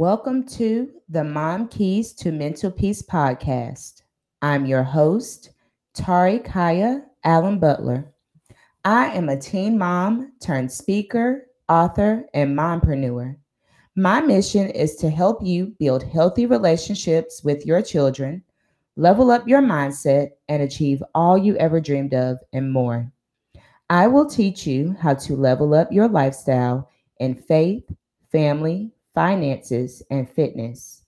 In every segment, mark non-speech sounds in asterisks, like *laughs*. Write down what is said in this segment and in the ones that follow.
Welcome to the Mom Keys to Mental Peace podcast. I'm your host, Tari Kaya Allen Butler. I am a teen mom turned speaker, author, and mompreneur. My mission is to help you build healthy relationships with your children, level up your mindset, and achieve all you ever dreamed of and more. I will teach you how to level up your lifestyle in faith, family, finances, and fitness.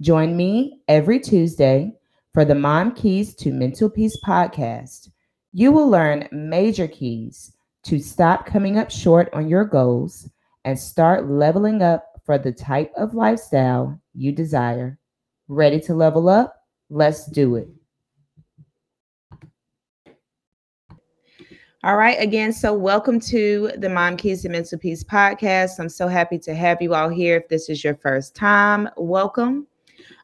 Join me every Tuesday for the Mom Keys to Mental Peace podcast. You will learn major keys to stop coming up short on your goals and start leveling up for the type of lifestyle you desire. Ready to level up? Let's do it. All right, again, so welcome to the Mom Keys to Mental Peace podcast. I'm so happy to have you all here. If this is your first time, welcome.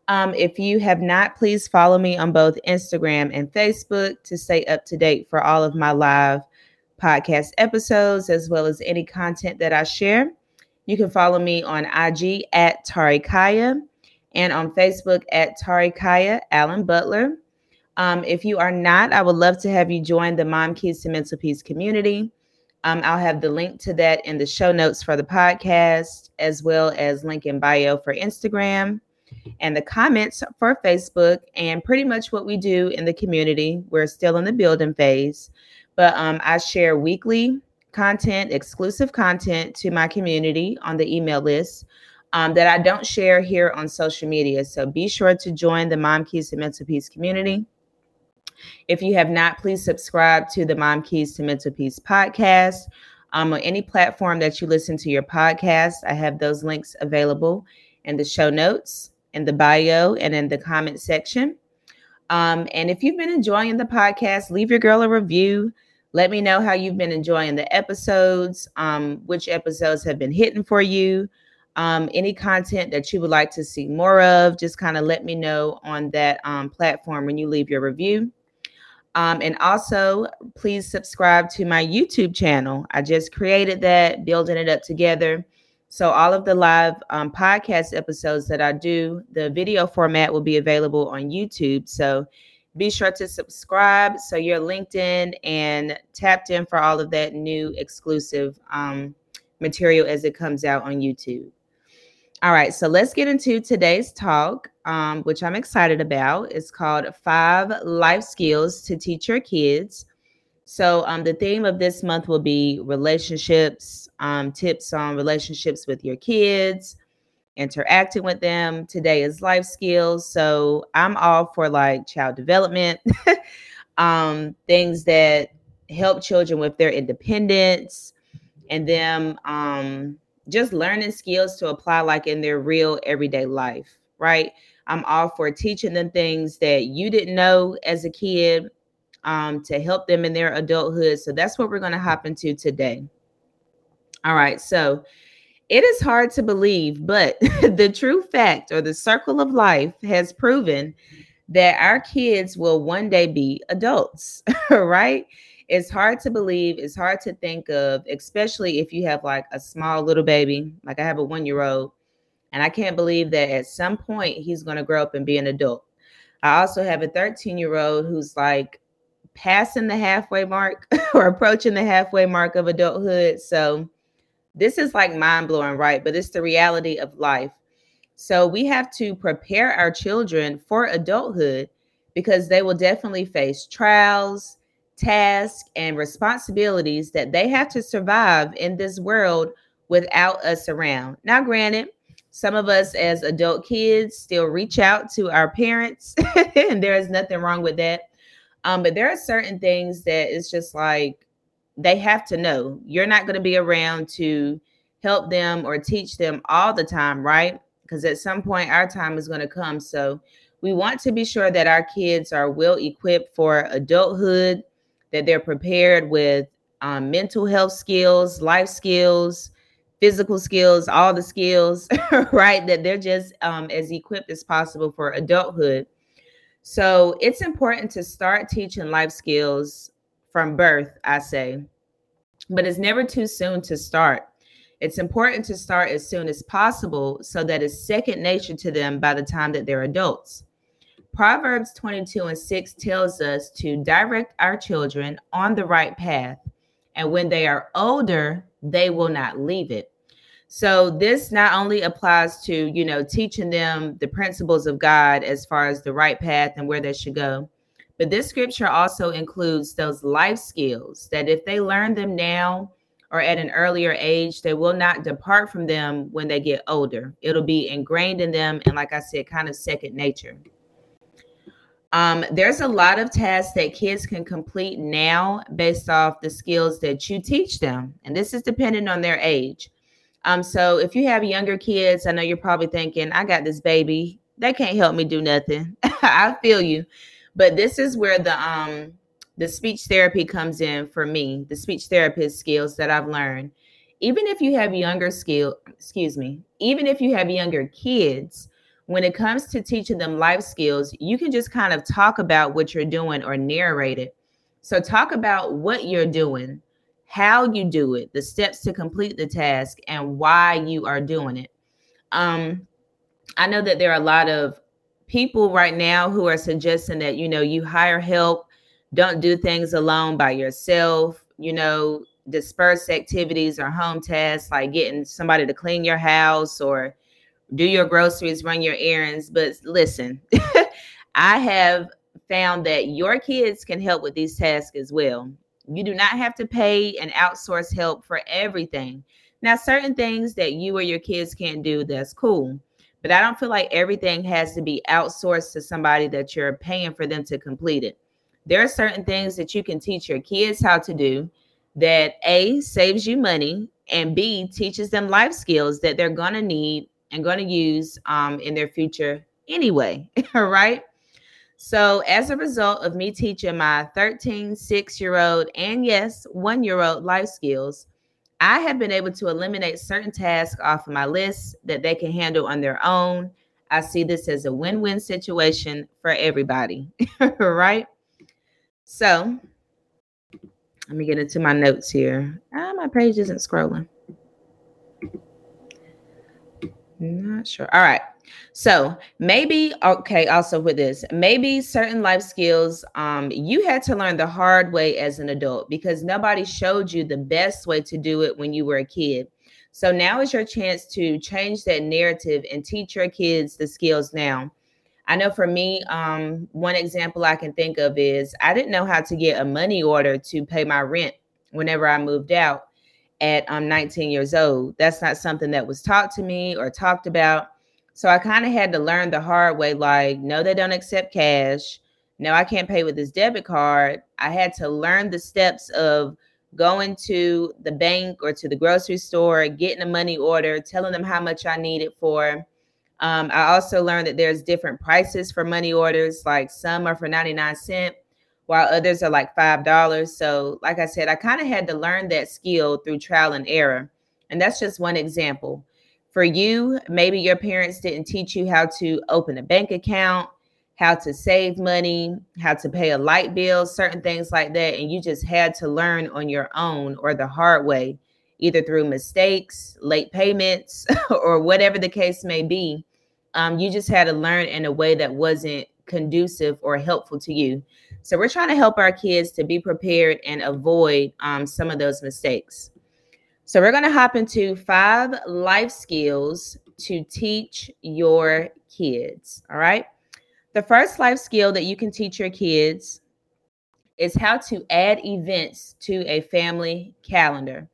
Um, if you have not, please follow me on both Instagram and Facebook to stay up to date for all of my live podcast episodes, as well as any content that I share. You can follow me on IG at Tari Kaya and on Facebook at Tari Kaya Allen Butler. Um, if you are not, I would love to have you join the Mom Keys to Mental Peace community. Um, I'll have the link to that in the show notes for the podcast, as well as link in bio for Instagram and the comments for Facebook, and pretty much what we do in the community. We're still in the building phase, but um, I share weekly content, exclusive content to my community on the email list um, that I don't share here on social media. So be sure to join the Mom Keys to Mental Peace community. If you have not, please subscribe to the Mom Keys to Mental Peace podcast um, on any platform that you listen to your podcast. I have those links available in the show notes, in the bio, and in the comment section. Um, and if you've been enjoying the podcast, leave your girl a review. Let me know how you've been enjoying the episodes, um, which episodes have been hitting for you. Um, any content that you would like to see more of, just kind of let me know on that um, platform when you leave your review. Um, and also, please subscribe to my YouTube channel. I just created that, building it up together. So, all of the live um, podcast episodes that I do, the video format will be available on YouTube. So, be sure to subscribe so you're linked in and tapped in for all of that new exclusive um, material as it comes out on YouTube. All right, so let's get into today's talk, um, which I'm excited about. It's called Five Life Skills to Teach Your Kids. So, um, the theme of this month will be relationships, um, tips on relationships with your kids, interacting with them. Today is life skills. So, I'm all for like child development, *laughs* um, things that help children with their independence and them um, just learning skills to apply like in their real everyday life, right? I'm all for teaching them things that you didn't know as a kid um, to help them in their adulthood. So that's what we're going to hop into today. All right. So it is hard to believe, but *laughs* the true fact or the circle of life has proven that our kids will one day be adults, *laughs* right? It's hard to believe. It's hard to think of, especially if you have like a small little baby. Like I have a one year old, and I can't believe that at some point he's going to grow up and be an adult. I also have a 13 year old who's like passing the halfway mark *laughs* or approaching the halfway mark of adulthood. So this is like mind blowing, right? But it's the reality of life. So we have to prepare our children for adulthood because they will definitely face trials tasks, and responsibilities that they have to survive in this world without us around. Now, granted, some of us as adult kids still reach out to our parents, *laughs* and there is nothing wrong with that. Um, but there are certain things that it's just like they have to know. You're not going to be around to help them or teach them all the time, right? Because at some point, our time is going to come. So we want to be sure that our kids are well equipped for adulthood that they're prepared with um, mental health skills, life skills, physical skills, all the skills, *laughs* right? That they're just um, as equipped as possible for adulthood. So it's important to start teaching life skills from birth, I say, but it's never too soon to start. It's important to start as soon as possible so that it's second nature to them by the time that they're adults. Proverbs 22 and 6 tells us to direct our children on the right path, and when they are older, they will not leave it. So this not only applies to, you know, teaching them the principles of God as far as the right path and where they should go, but this scripture also includes those life skills that if they learn them now or at an earlier age, they will not depart from them when they get older. It'll be ingrained in them and like I said, kind of second nature. Um, there's a lot of tasks that kids can complete now based off the skills that you teach them, and this is dependent on their age. Um, so if you have younger kids, I know you're probably thinking, I got this baby, they can't help me do nothing. *laughs* I feel you. But this is where the um the speech therapy comes in for me, the speech therapist skills that I've learned. Even if you have younger skill, excuse me, even if you have younger kids, when it comes to teaching them life skills, you can just kind of talk about what you're doing or narrate it. So, talk about what you're doing, how you do it, the steps to complete the task, and why you are doing it. Um, I know that there are a lot of people right now who are suggesting that, you know, you hire help, don't do things alone by yourself, you know, disperse activities or home tasks like getting somebody to clean your house or do your groceries, run your errands. But listen, *laughs* I have found that your kids can help with these tasks as well. You do not have to pay and outsource help for everything. Now, certain things that you or your kids can't do, that's cool. But I don't feel like everything has to be outsourced to somebody that you're paying for them to complete it. There are certain things that you can teach your kids how to do that A saves you money and B teaches them life skills that they're going to need and going to use um, in their future anyway. *laughs* All right. So, as a result of me teaching my 13, six year old, and yes, one year old life skills, I have been able to eliminate certain tasks off of my list that they can handle on their own. I see this as a win win situation for everybody. *laughs* right. So, let me get into my notes here. Ah, my page isn't scrolling. Not sure. All right. So maybe okay, also with this, maybe certain life skills um you had to learn the hard way as an adult because nobody showed you the best way to do it when you were a kid. So now is your chance to change that narrative and teach your kids the skills now. I know for me, um, one example I can think of is I didn't know how to get a money order to pay my rent whenever I moved out at um, 19 years old. That's not something that was taught to me or talked about. So I kind of had to learn the hard way like, no, they don't accept cash. No, I can't pay with this debit card. I had to learn the steps of going to the bank or to the grocery store, getting a money order, telling them how much I need it for. Um, I also learned that there's different prices for money orders, like some are for 99 cents while others are like $5. So, like I said, I kind of had to learn that skill through trial and error. And that's just one example. For you, maybe your parents didn't teach you how to open a bank account, how to save money, how to pay a light bill, certain things like that. And you just had to learn on your own or the hard way, either through mistakes, late payments, *laughs* or whatever the case may be. Um, you just had to learn in a way that wasn't conducive or helpful to you. So we're trying to help our kids to be prepared and avoid um, some of those mistakes. So we're going to hop into five life skills to teach your kids. All right. The first life skill that you can teach your kids is how to add events to a family calendar.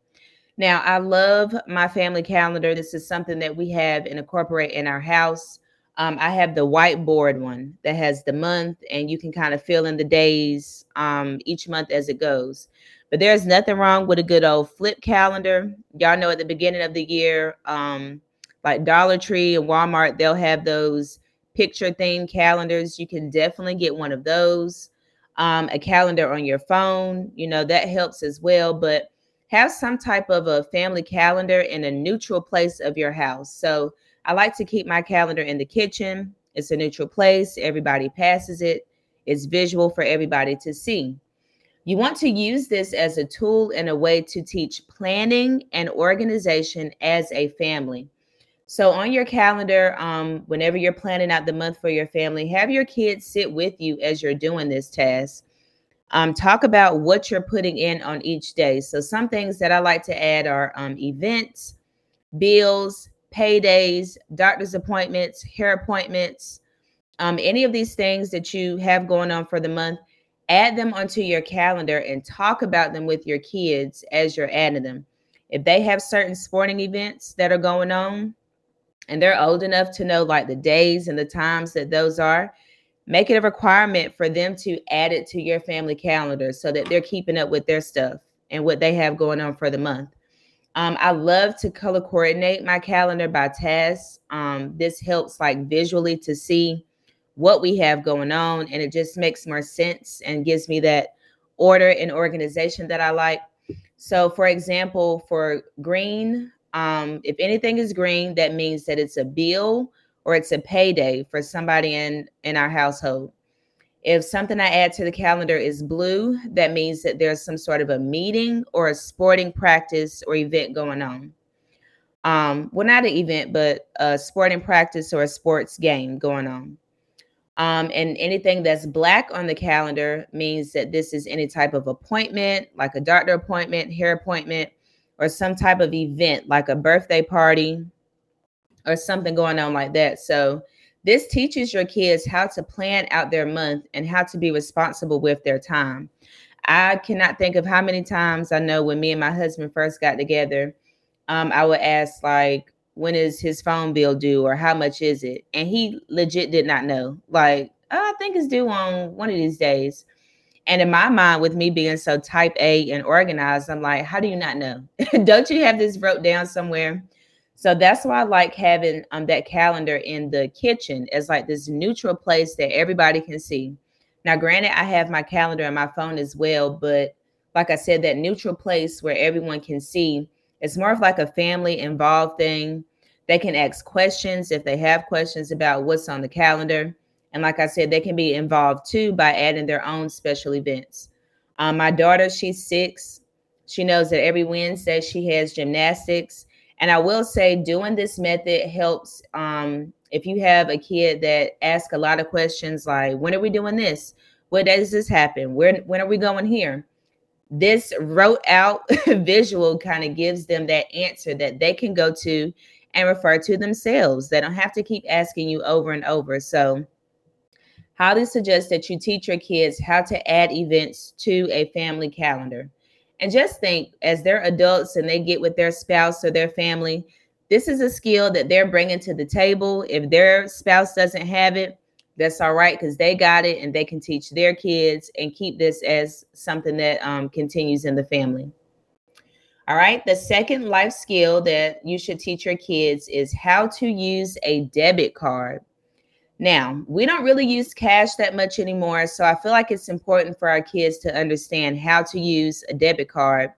Now, I love my family calendar. This is something that we have and incorporate in our house. Um, I have the whiteboard one that has the month, and you can kind of fill in the days um, each month as it goes. But there's nothing wrong with a good old flip calendar. Y'all know at the beginning of the year, um, like Dollar Tree and Walmart, they'll have those picture themed calendars. You can definitely get one of those. Um, a calendar on your phone, you know, that helps as well. But have some type of a family calendar in a neutral place of your house. So I like to keep my calendar in the kitchen. It's a neutral place. Everybody passes it. It's visual for everybody to see. You want to use this as a tool and a way to teach planning and organization as a family. So, on your calendar, um, whenever you're planning out the month for your family, have your kids sit with you as you're doing this task. Um, talk about what you're putting in on each day. So, some things that I like to add are um, events, bills, paydays, doctor's appointments, hair appointments, um, any of these things that you have going on for the month add them onto your calendar and talk about them with your kids as you're adding them. If they have certain sporting events that are going on and they're old enough to know like the days and the times that those are, make it a requirement for them to add it to your family calendar so that they're keeping up with their stuff and what they have going on for the month. Um, I love to color coordinate my calendar by tasks. Um, this helps like visually to see what we have going on and it just makes more sense and gives me that order and organization that I like. So for example, for green, um, if anything is green, that means that it's a bill or it's a payday for somebody in in our household. If something I add to the calendar is blue, that means that there's some sort of a meeting or a sporting practice or event going on. Um, well, not an event, but a sporting practice or a sports game going on. Um, and anything that's black on the calendar means that this is any type of appointment, like a doctor appointment, hair appointment, or some type of event, like a birthday party or something going on like that. So, this teaches your kids how to plan out their month and how to be responsible with their time. I cannot think of how many times I know when me and my husband first got together, um, I would ask, like, when is his phone bill due or how much is it? And he legit did not know. Like, oh, I think it's due on one of these days. And in my mind, with me being so type A and organized, I'm like, how do you not know? *laughs* Don't you have this wrote down somewhere? So that's why I like having um, that calendar in the kitchen as like this neutral place that everybody can see. Now, granted, I have my calendar on my phone as well, but like I said, that neutral place where everyone can see it's more of like a family involved thing. They can ask questions if they have questions about what's on the calendar. And like I said, they can be involved too by adding their own special events. Um, my daughter, she's six. She knows that every Wednesday she has gymnastics. And I will say, doing this method helps um, if you have a kid that asks a lot of questions like, when are we doing this? What does this happen? Where, when are we going here? this wrote out *laughs* visual kind of gives them that answer that they can go to and refer to themselves. They don't have to keep asking you over and over. So, highly suggest that you teach your kids how to add events to a family calendar. And just think as they're adults and they get with their spouse or their family, this is a skill that they're bringing to the table. If their spouse doesn't have it, that's all right because they got it and they can teach their kids and keep this as something that um, continues in the family. All right. The second life skill that you should teach your kids is how to use a debit card. Now, we don't really use cash that much anymore. So I feel like it's important for our kids to understand how to use a debit card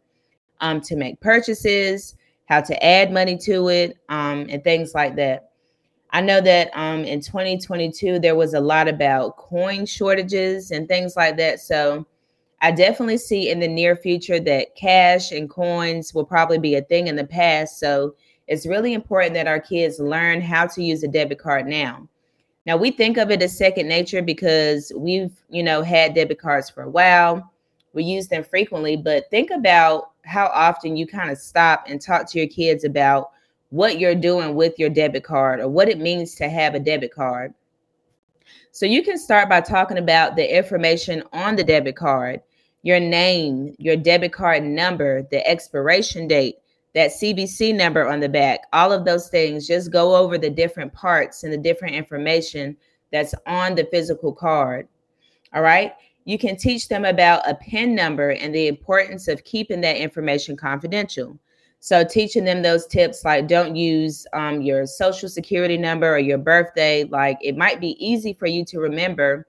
um, to make purchases, how to add money to it, um, and things like that. I know that um, in 2022 there was a lot about coin shortages and things like that. So I definitely see in the near future that cash and coins will probably be a thing in the past. So it's really important that our kids learn how to use a debit card now. Now we think of it as second nature because we've, you know, had debit cards for a while. We use them frequently, but think about how often you kind of stop and talk to your kids about what you're doing with your debit card or what it means to have a debit card. So you can start by talking about the information on the debit card, your name, your debit card number, the expiration date, that CVC number on the back, all of those things. Just go over the different parts and the different information that's on the physical card. All right. You can teach them about a PIN number and the importance of keeping that information confidential. So teaching them those tips like don't use um, your social security number or your birthday. Like it might be easy for you to remember,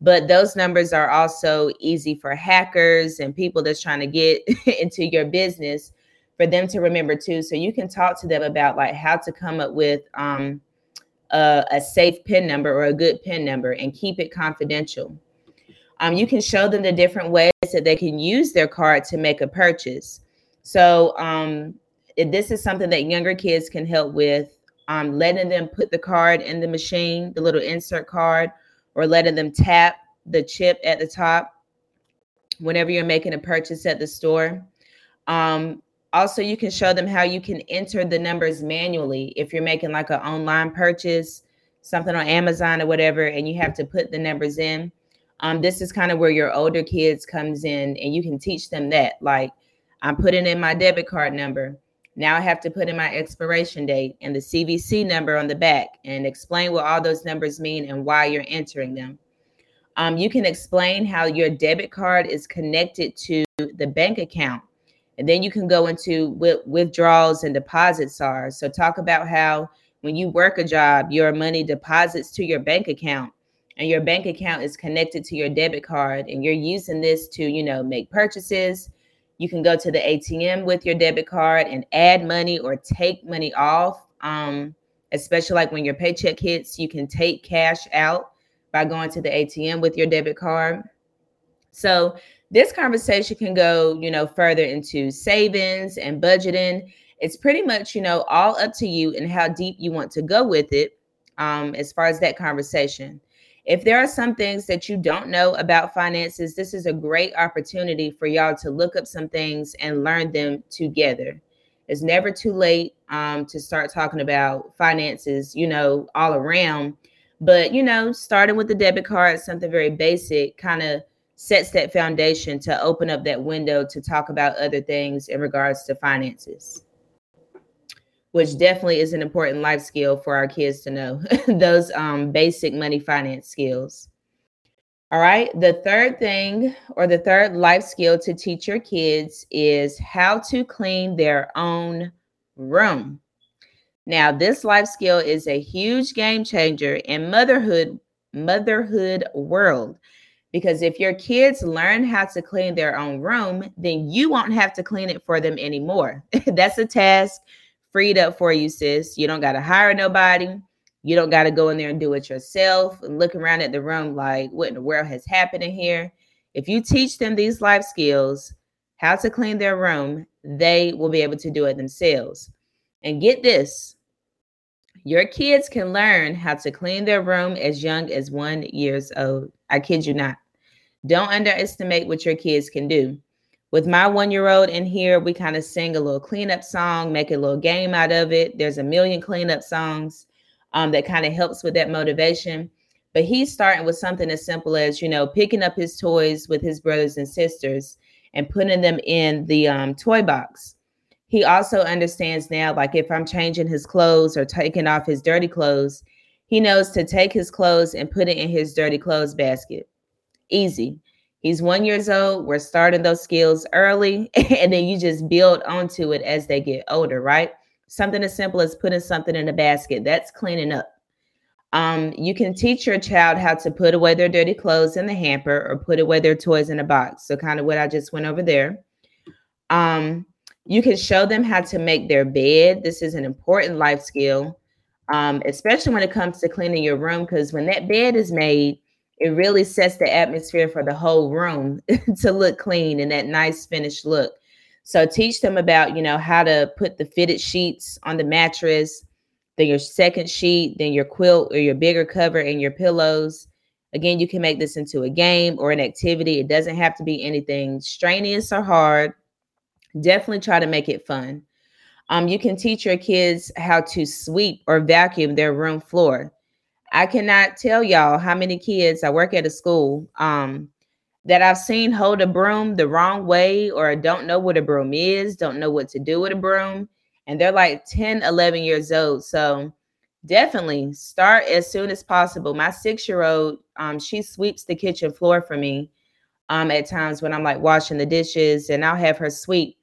but those numbers are also easy for hackers and people that's trying to get *laughs* into your business for them to remember too. So you can talk to them about like how to come up with um, a, a safe PIN number or a good PIN number and keep it confidential. Um, you can show them the different ways that they can use their card to make a purchase. So um, this is something that younger kids can help with, um, letting them put the card in the machine, the little insert card, or letting them tap the chip at the top whenever you're making a purchase at the store. Um, also, you can show them how you can enter the numbers manually if you're making like an online purchase, something on Amazon or whatever, and you have to put the numbers in. Um, this is kind of where your older kids comes in, and you can teach them that. Like, I'm putting in my debit card number. Now I have to put in my expiration date and the CVC number on the back and explain what all those numbers mean and why you're entering them. Um, you can explain how your debit card is connected to the bank account. And then you can go into what withdrawals and deposits are. So, talk about how when you work a job, your money deposits to your bank account and your bank account is connected to your debit card and you're using this to, you know, make purchases. You can go to the ATM with your debit card and add money or take money off. Um, especially like when your paycheck hits, you can take cash out by going to the ATM with your debit card. So this conversation can go, you know, further into savings and budgeting. It's pretty much, you know, all up to you and how deep you want to go with it um, as far as that conversation. If there are some things that you don't know about finances, this is a great opportunity for y'all to look up some things and learn them together. It's never too late um, to start talking about finances, you know, all around. But, you know, starting with the debit card, something very basic, kind of sets that foundation to open up that window to talk about other things in regards to finances which definitely is an important life skill for our kids to know. *laughs* Those um, basic money finance skills. All right the third thing or the third life skill to teach your kids is how to clean their own room. Now this life skill is a huge game changer in motherhood motherhood world because if your kids learn how to clean their own room, then you won't have to clean it for them anymore. *laughs* That's a task freed up for you, sis. You don't got to hire nobody. You don't got to go in there and do it yourself and look around at the room like, what in the world has happened in here? If you teach them these life skills, how to clean their room, they will be able to do it themselves. And get this your kids can learn how to clean their room as young as one years old. I kid you not. Don't underestimate what your kids can do. With my one year old in here, we kind of sing a little cleanup song, make a little game out of it. There's a million cleanup songs um, that kind of helps with that motivation. But he's starting with something as simple as, you know, picking up his toys with his brothers and sisters and putting them in the um, toy box. He also understands now, like if I'm changing his clothes or taking off his dirty clothes, he knows to take his clothes and put it in his dirty clothes basket. Easy. He's one years old. We're starting those skills early, *laughs* and then you just build onto it as they get older, right? Something as simple as putting something in a basket. That's cleaning up. Um, you can teach your child how to put away their dirty clothes in the hamper or put away their toys in a box. So, kind of what I just went over there. Um, you can show them how to make their bed. This is an important life skill um, especially when it comes to cleaning your room, because when that bed is made, it really sets the atmosphere for the whole room *laughs* to look clean and that nice finished look. So teach them about, you know, how to put the fitted sheets on the mattress, then your second sheet, then your quilt or your bigger cover and your pillows. Again, you can make this into a game or an activity. It doesn't have to be anything strenuous or hard. Definitely try to make it fun. Um, you can teach your kids how to sweep or vacuum their room floor. I cannot tell y'all how many kids I work at a school um, that I've seen hold a broom the wrong way or don't know what a broom is, don't know what to do with a broom. And they're like 10, 11 years old. So definitely start as soon as possible. My six year old, um, she sweeps the kitchen floor for me um, at times when I'm like washing the dishes, and I'll have her sweep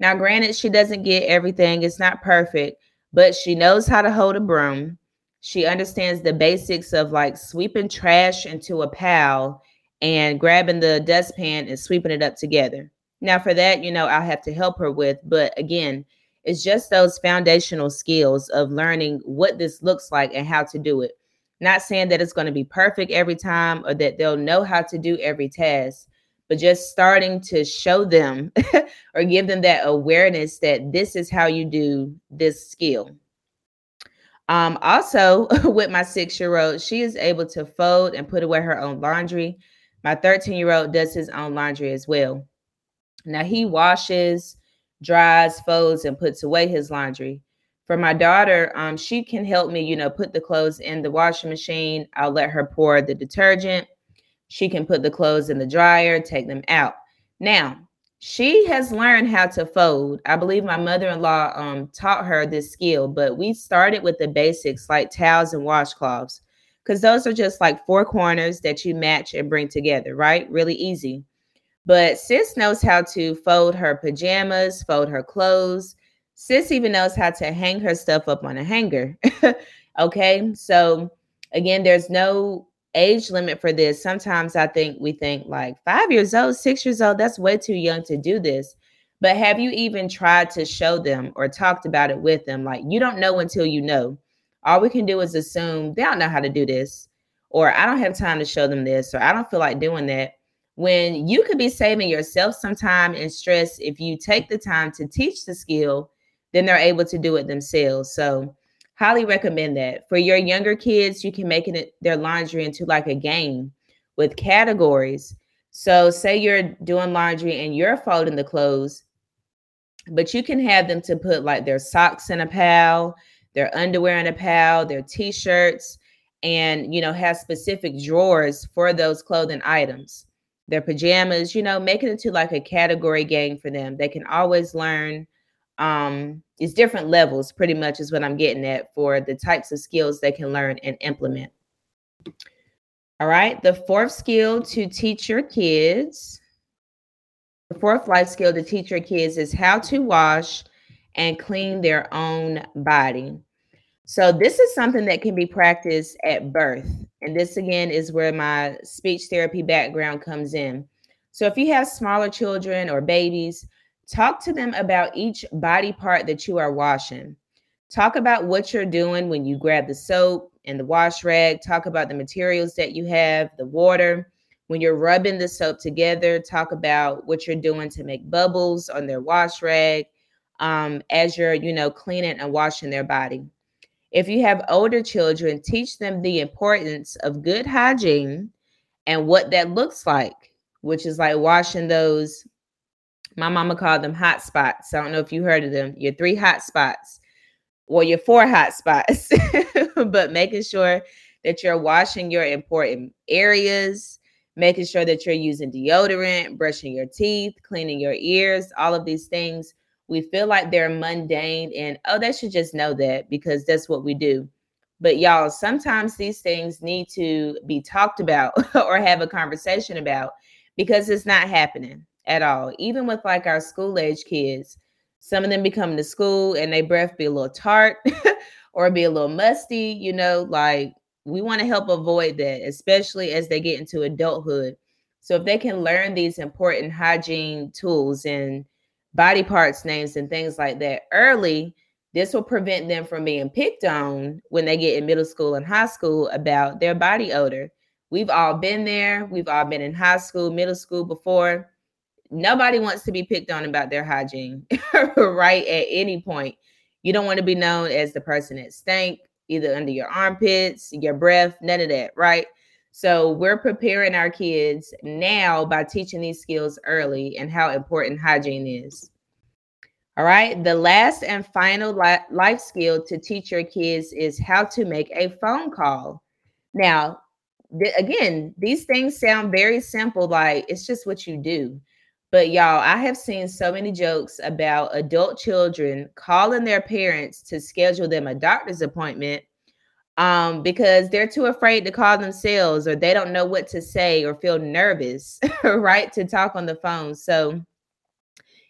now, granted, she doesn't get everything, it's not perfect, but she knows how to hold a broom. She understands the basics of like sweeping trash into a pile and grabbing the dustpan and sweeping it up together. Now, for that, you know, I'll have to help her with, but again, it's just those foundational skills of learning what this looks like and how to do it. Not saying that it's going to be perfect every time or that they'll know how to do every task, but just starting to show them *laughs* or give them that awareness that this is how you do this skill. Um, also, *laughs* with my six year old, she is able to fold and put away her own laundry. My 13 year old does his own laundry as well. Now he washes, dries, folds, and puts away his laundry. For my daughter, um, she can help me, you know, put the clothes in the washing machine. I'll let her pour the detergent. She can put the clothes in the dryer, take them out. Now, she has learned how to fold. I believe my mother-in-law um, taught her this skill, but we started with the basics like towels and washcloths because those are just like four corners that you match and bring together, right? Really easy. But sis knows how to fold her pajamas, fold her clothes. Sis even knows how to hang her stuff up on a hanger. *laughs* okay, so again, there's no age limit for this. Sometimes I think we think like five years old, six years old, that's way too young to do this. But have you even tried to show them or talked about it with them? Like, you don't know until you know. All we can do is assume they don't know how to do this, or I don't have time to show them this, or I don't feel like doing that. When you could be saving yourself some time and stress if you take the time to teach the skill, then they're able to do it themselves. So, highly recommend that. For your younger kids, you can make it their laundry into like a game with categories. So say you're doing laundry and you're folding the clothes, but you can have them to put like their socks in a pile, their underwear in a pile, their t-shirts, and you know, have specific drawers for those clothing items. Their pajamas, you know, make it into like a category game for them. They can always learn um, it's different levels, pretty much, is what I'm getting at for the types of skills they can learn and implement. All right, the fourth skill to teach your kids, the fourth life skill to teach your kids is how to wash and clean their own body. So, this is something that can be practiced at birth. And this again is where my speech therapy background comes in. So, if you have smaller children or babies, Talk to them about each body part that you are washing. Talk about what you're doing when you grab the soap and the wash rag. Talk about the materials that you have, the water. When you're rubbing the soap together, talk about what you're doing to make bubbles on their wash rag um, as you're, you know, cleaning and washing their body. If you have older children, teach them the importance of good hygiene and what that looks like, which is like washing those my mama called them hot spots. I don't know if you heard of them. Your three hot spots or your four hot spots, *laughs* but making sure that you're washing your important areas, making sure that you're using deodorant, brushing your teeth, cleaning your ears, all of these things. We feel like they're mundane and oh, they should just know that because that's what we do. But y'all, sometimes these things need to be talked about *laughs* or have a conversation about because it's not happening at all. Even with like our school age kids, some of them become to school and their breath be a little tart *laughs* or be a little musty, you know, like we want to help avoid that, especially as they get into adulthood. So if they can learn these important hygiene tools and body parts names and things like that early, this will prevent them from being picked on when they get in middle school and high school about their body odor. We've all been there. We've all been in high school, middle school before nobody wants to be picked on about their hygiene, *laughs* right? At any point, you don't want to be known as the person that stank, either under your armpits, your breath, none of that, right? So we're preparing our kids now by teaching these skills early and how important hygiene is. All right. The last and final li- life skill to teach your kids is how to make a phone call. Now, th- again, these things sound very simple, like it's just what you do. But y'all, I have seen so many jokes about adult children calling their parents to schedule them a doctor's appointment um, because they're too afraid to call themselves or they don't know what to say or feel nervous, *laughs* right, to talk on the phone. So,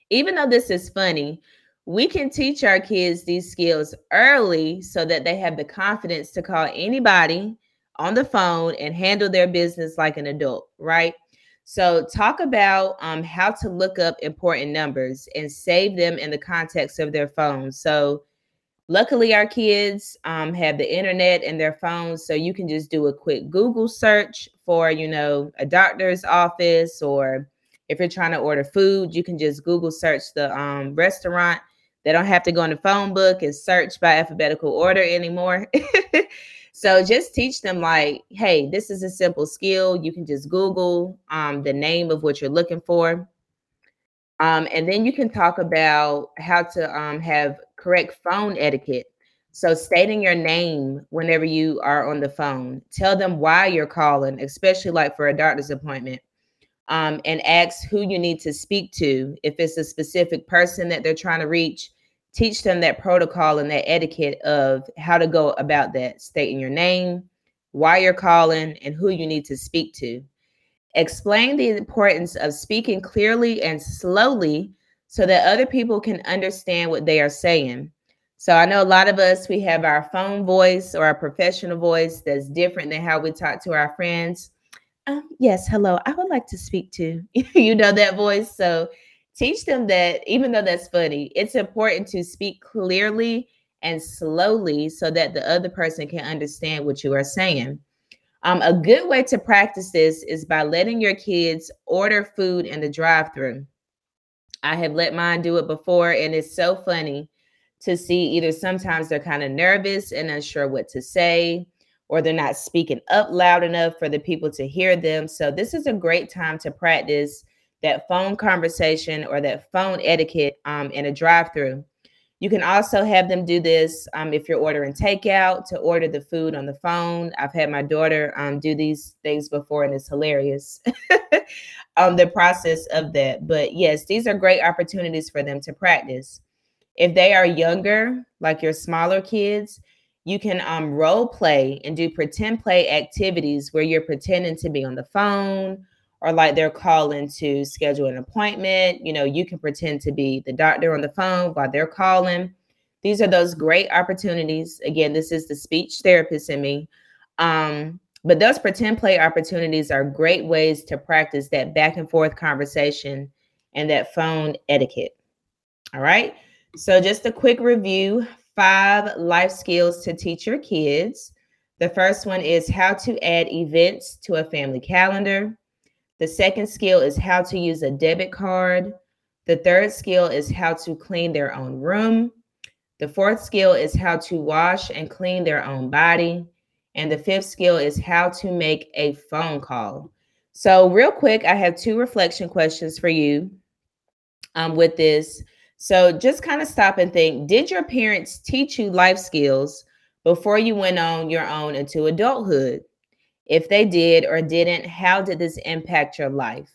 even though this is funny, we can teach our kids these skills early so that they have the confidence to call anybody on the phone and handle their business like an adult, right? So, talk about um, how to look up important numbers and save them in the context of their phones. So, luckily, our kids um, have the internet and their phones, so you can just do a quick Google search for, you know, a doctor's office or If you're trying to order food, you can just Google search the um, restaurant. They don't have to go in the phone book and search by alphabetical order anymore. *laughs* so just teach them like, hey, this is a simple skill. You can just Google um, the name of what you're looking for. Um, and then you can talk about how to um, have correct phone etiquette. So, stating your name whenever you are on the phone, tell them why you're calling, especially like for a doctor's appointment, um, and ask who you need to speak to. If it's a specific person that they're trying to reach, teach them that protocol and that etiquette of how to go about that, stating your name, why you're calling, and who you need to speak to. Explain the importance of speaking clearly and slowly so that other people can understand what they are saying. So I know a lot of us, we have our phone voice or our professional voice that's different than how we talk to our friends. Um, yes, hello, I would like to speak to *laughs* you know that voice. So teach them that even though that's funny, it's important to speak clearly and slowly so that the other person can understand what you are saying. Um, a good way to practice this is by letting your kids order food in the drive through. I have let mine do it before, and it's so funny to see either sometimes they're kind of nervous and unsure what to say, or they're not speaking up loud enough for the people to hear them. So, this is a great time to practice that phone conversation or that phone etiquette um, in a drive through. You can also have them do this um, if you're ordering takeout to order the food on the phone. I've had my daughter um, do these things before, and it's hilarious. *laughs* um, the process of that. But yes, these are great opportunities for them to practice. If they are younger, like your smaller kids, you can um, role play and do pretend play activities where you're pretending to be on the phone or like they're calling to schedule an appointment. You know, you can pretend to be the doctor on the phone while they're calling. These are those great opportunities. Again, this is the speech therapist in me. Um, but those pretend play opportunities are great ways to practice that back and forth conversation and that phone etiquette. All right. So, just a quick review five life skills to teach your kids. The first one is how to add events to a family calendar. The second skill is how to use a debit card. The third skill is how to clean their own room. The fourth skill is how to wash and clean their own body. And the fifth skill is how to make a phone call. So, real quick, I have two reflection questions for you um, with this. So, just kind of stop and think Did your parents teach you life skills before you went on your own into adulthood? If they did or didn't, how did this impact your life?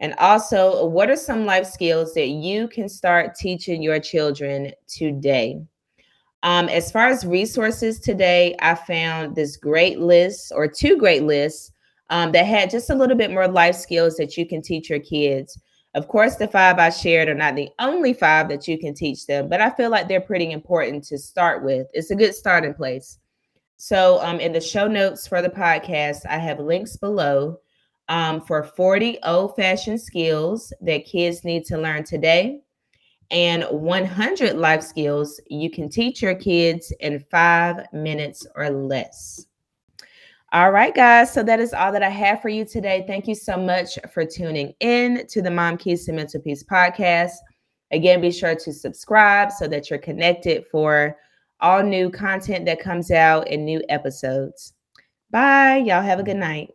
And also, what are some life skills that you can start teaching your children today? Um, as far as resources today, I found this great list or two great lists um, that had just a little bit more life skills that you can teach your kids. Of course, the five I shared are not the only five that you can teach them, but I feel like they're pretty important to start with. It's a good starting place. So, um, in the show notes for the podcast, I have links below um, for 40 old fashioned skills that kids need to learn today and 100 life skills you can teach your kids in five minutes or less. All right, guys. So that is all that I have for you today. Thank you so much for tuning in to the Mom Keys to Mental Peace podcast. Again, be sure to subscribe so that you're connected for all new content that comes out and new episodes. Bye. Y'all have a good night.